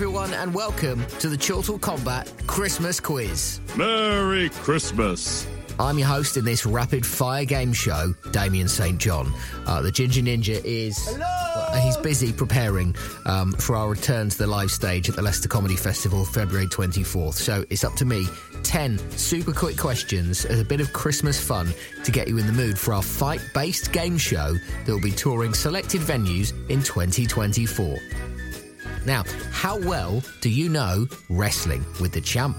Everyone, and welcome to the Chortle Combat Christmas Quiz. Merry Christmas. I'm your host in this rapid fire game show, Damien St. John. Uh, the Ginger Ninja is. Well, he's busy preparing um, for our return to the live stage at the Leicester Comedy Festival, February 24th. So it's up to me. 10 super quick questions as a bit of Christmas fun to get you in the mood for our fight based game show that will be touring selected venues in 2024. Now, how well do you know wrestling with the champ?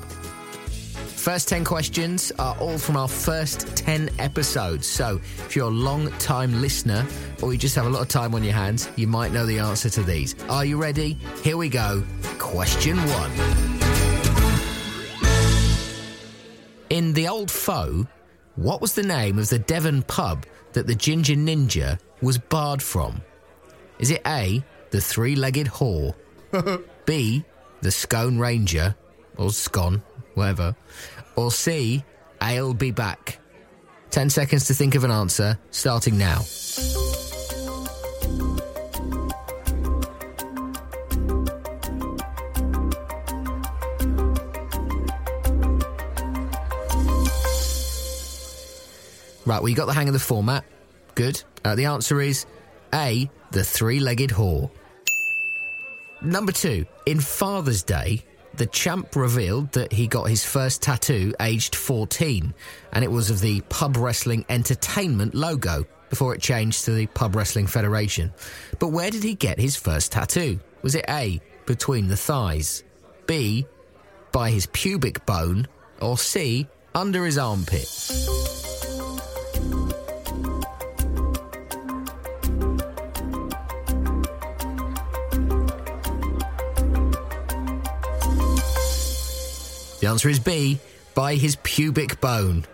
First 10 questions are all from our first 10 episodes. So, if you're a long time listener or you just have a lot of time on your hands, you might know the answer to these. Are you ready? Here we go. Question one. In The Old Foe, what was the name of the Devon pub that the Ginger Ninja was barred from? Is it A, the three legged whore? B, the Scone Ranger, or Scone, whatever. Or C, I'll be back. 10 seconds to think of an answer, starting now. Right, well, you got the hang of the format. Good. Uh, the answer is A, the three legged whore. Number two, in Father's Day, the champ revealed that he got his first tattoo aged 14, and it was of the Pub Wrestling Entertainment logo before it changed to the Pub Wrestling Federation. But where did he get his first tattoo? Was it A, between the thighs, B, by his pubic bone, or C, under his armpit? The answer is B, by his pubic bone.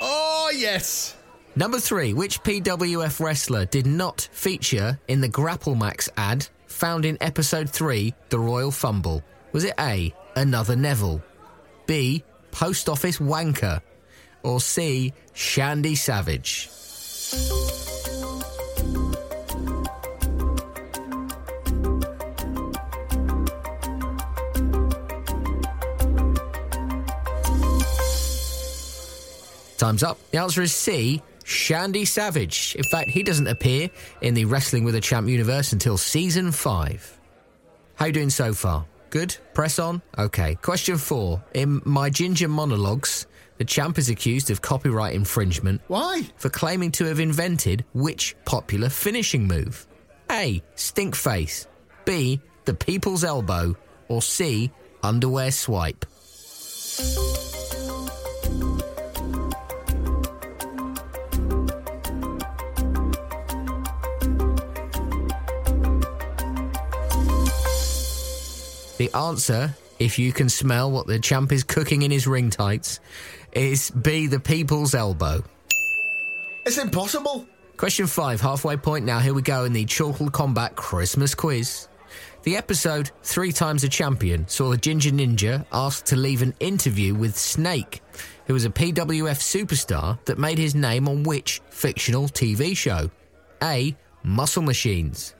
Oh, yes. Number three, which PWF wrestler did not feature in the Grapple Max ad found in episode three, The Royal Fumble? Was it A, another Neville, B, Post Office Wanker, or C, Shandy Savage? Time's up. The answer is C. Shandy Savage. In fact, he doesn't appear in the Wrestling with a Champ universe until season five. How you doing so far? Good? Press on? Okay. Question four. In My Ginger Monologues, the champ is accused of copyright infringement. Why? For claiming to have invented which popular finishing move? A. Stink face. B. The People's Elbow. Or C. Underwear Swipe. The answer, if you can smell what the champ is cooking in his ring tights, is B, the people's elbow. It's impossible. Question five, halfway point now. Here we go in the Chortle Combat Christmas quiz. The episode Three Times a Champion saw the Ginger Ninja asked to leave an interview with Snake, who was a PWF superstar that made his name on which fictional TV show? A. Muscle Machines.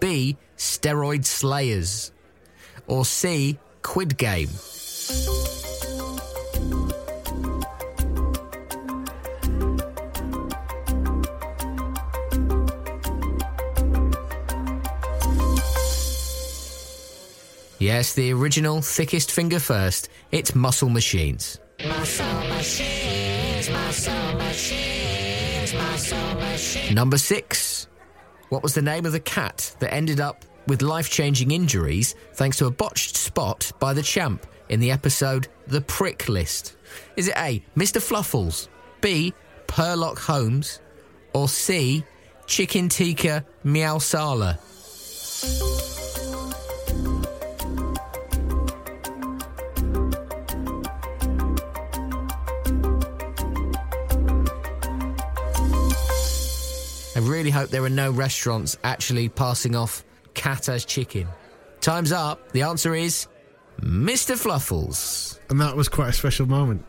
B. Steroid Slayers. Or C. Quid Game. Yes, the original thickest finger first. It's Muscle Machines. Muscle machines, muscle machines, muscle machines. Number six. What was the name of the cat that ended up with life changing injuries thanks to a botched spot by the champ in the episode The Prick List? Is it A. Mr. Fluffles, B. Purrlock Holmes, or C. Chicken Tikka Meow Sala? I really hope there are no restaurants actually passing off cat as chicken. Time's up. The answer is Mr. Fluffles. And that was quite a special moment.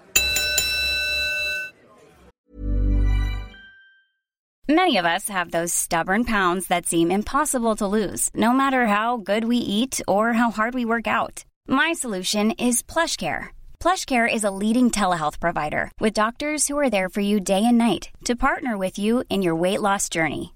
Many of us have those stubborn pounds that seem impossible to lose, no matter how good we eat or how hard we work out. My solution is PlushCare. PlushCare is a leading telehealth provider with doctors who are there for you day and night to partner with you in your weight loss journey.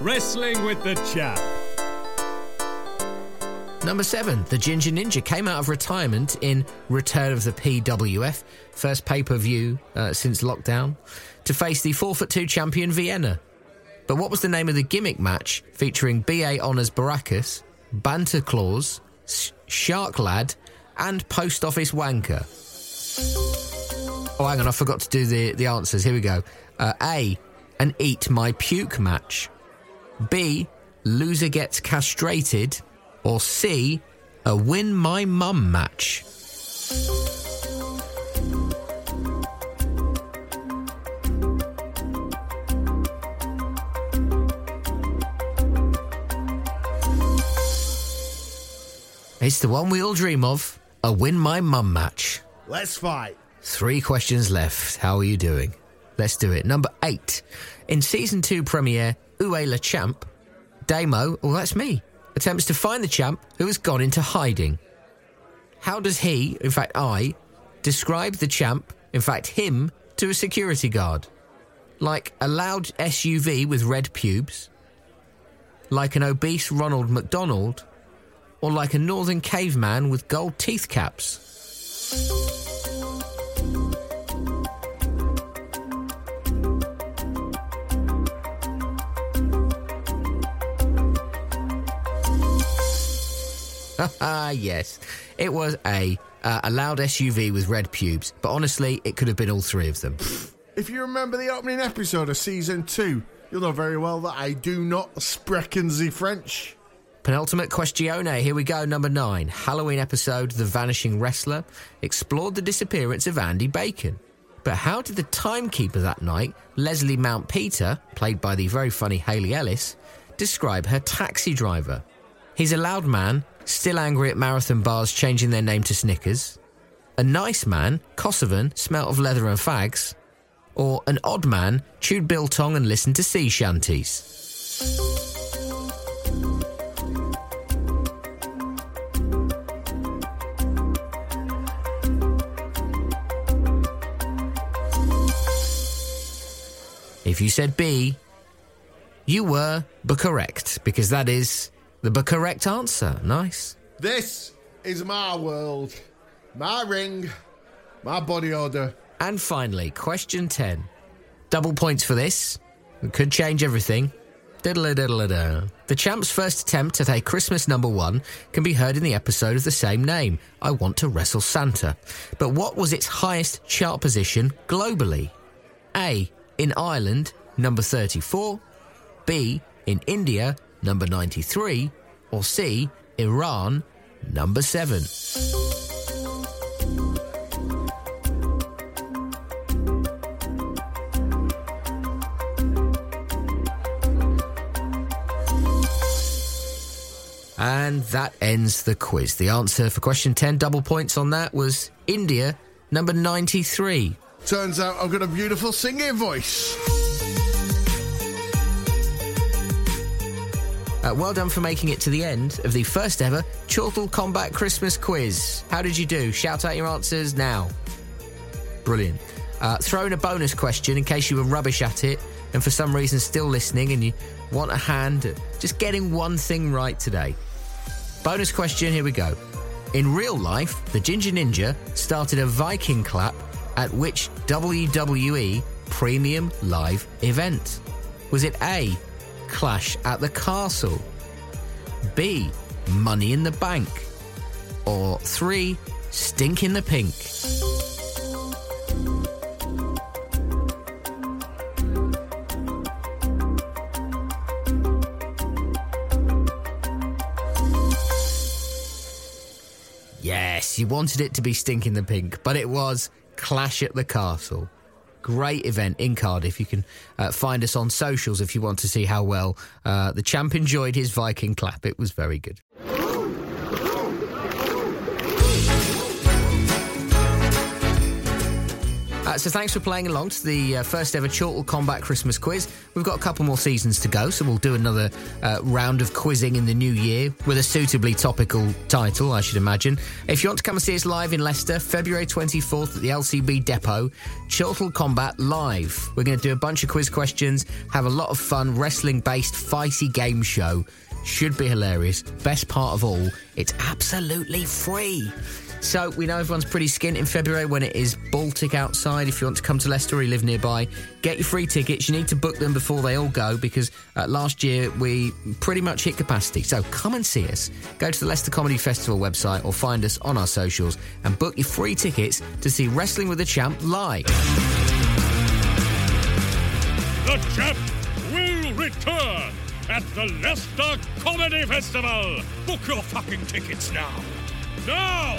Wrestling with the Champ. Number seven, the Ginger Ninja came out of retirement in Return of the PWF, first pay per view uh, since lockdown, to face the 4 foot 2 champion Vienna. But what was the name of the gimmick match featuring BA Honours Baracus, Banter Claus, S- Shark Lad, and Post Office Wanker? Oh, hang on, I forgot to do the, the answers. Here we go. Uh, A, an Eat My Puke match. B, loser gets castrated. Or C, a win my mum match. It's the one we all dream of a win my mum match. Let's fight. Three questions left. How are you doing? Let's do it. Number eight. In season two premiere, Où Est Le Champ, Damo, oh, that's me, attempts to find the champ who has gone into hiding. How does he, in fact, I, describe the champ, in fact, him, to a security guard? Like a loud SUV with red pubes? Like an obese Ronald McDonald? Or like a northern caveman with gold teeth caps? yes. It was a uh, a loud SUV with red pubes, but honestly, it could have been all three of them. If you remember the opening episode of season two, you'll know very well that I do not sprechen the French. Penultimate questione. Here we go. Number nine. Halloween episode The Vanishing Wrestler explored the disappearance of Andy Bacon. But how did the timekeeper that night, Leslie Mount Peter, played by the very funny Haley Ellis, describe her taxi driver? He's a loud man, still angry at marathon bars changing their name to Snickers. A nice man, Kosovan, smelt of leather and fags. Or an odd man, chewed biltong and listened to sea shanties. If you said B, you were, but correct, because that is the correct answer. Nice. This is my world, my ring, my body order. And finally, question 10. Double points for this. It could change everything. Diddle diddle The champ's first attempt at a Christmas number one can be heard in the episode of the same name, I Want to Wrestle Santa. But what was its highest chart position globally? A. In Ireland, number 34. B. In India, number 93. Or C. Iran, number 7. And that ends the quiz. The answer for question 10, double points on that, was India, number 93. Turns out I've got a beautiful singing voice. Uh, well done for making it to the end of the first ever Chortle Combat Christmas quiz. How did you do? Shout out your answers now. Brilliant. Uh, throw in a bonus question in case you were rubbish at it and for some reason still listening and you want a hand at just getting one thing right today. Bonus question, here we go. In real life, the Ginger Ninja started a Viking clap at which WWE premium live event? Was it A, Clash at the Castle, B, Money in the Bank, or 3, Stink in the Pink? Yes, you wanted it to be Stinking the Pink, but it was Clash at the Castle. Great event in Cardiff. You can uh, find us on socials if you want to see how well uh, the champ enjoyed his Viking clap. It was very good. So thanks for playing along to the uh, first ever Chortle Combat Christmas quiz. We've got a couple more seasons to go, so we'll do another uh, round of quizzing in the new year with a suitably topical title, I should imagine. If you want to come and see us live in Leicester, February 24th at the LCB Depot, Chortle Combat Live. We're going to do a bunch of quiz questions, have a lot of fun, wrestling based, fighty game show. Should be hilarious. Best part of all, it's absolutely free. So we know everyone's pretty skint in February when it is Baltic outside. If you want to come to Leicester or you live nearby, get your free tickets. You need to book them before they all go because uh, last year we pretty much hit capacity. So come and see us. Go to the Leicester Comedy Festival website or find us on our socials and book your free tickets to see Wrestling with the Champ live. The champ will return at the Leicester Comedy Festival. Book your fucking tickets now. Now!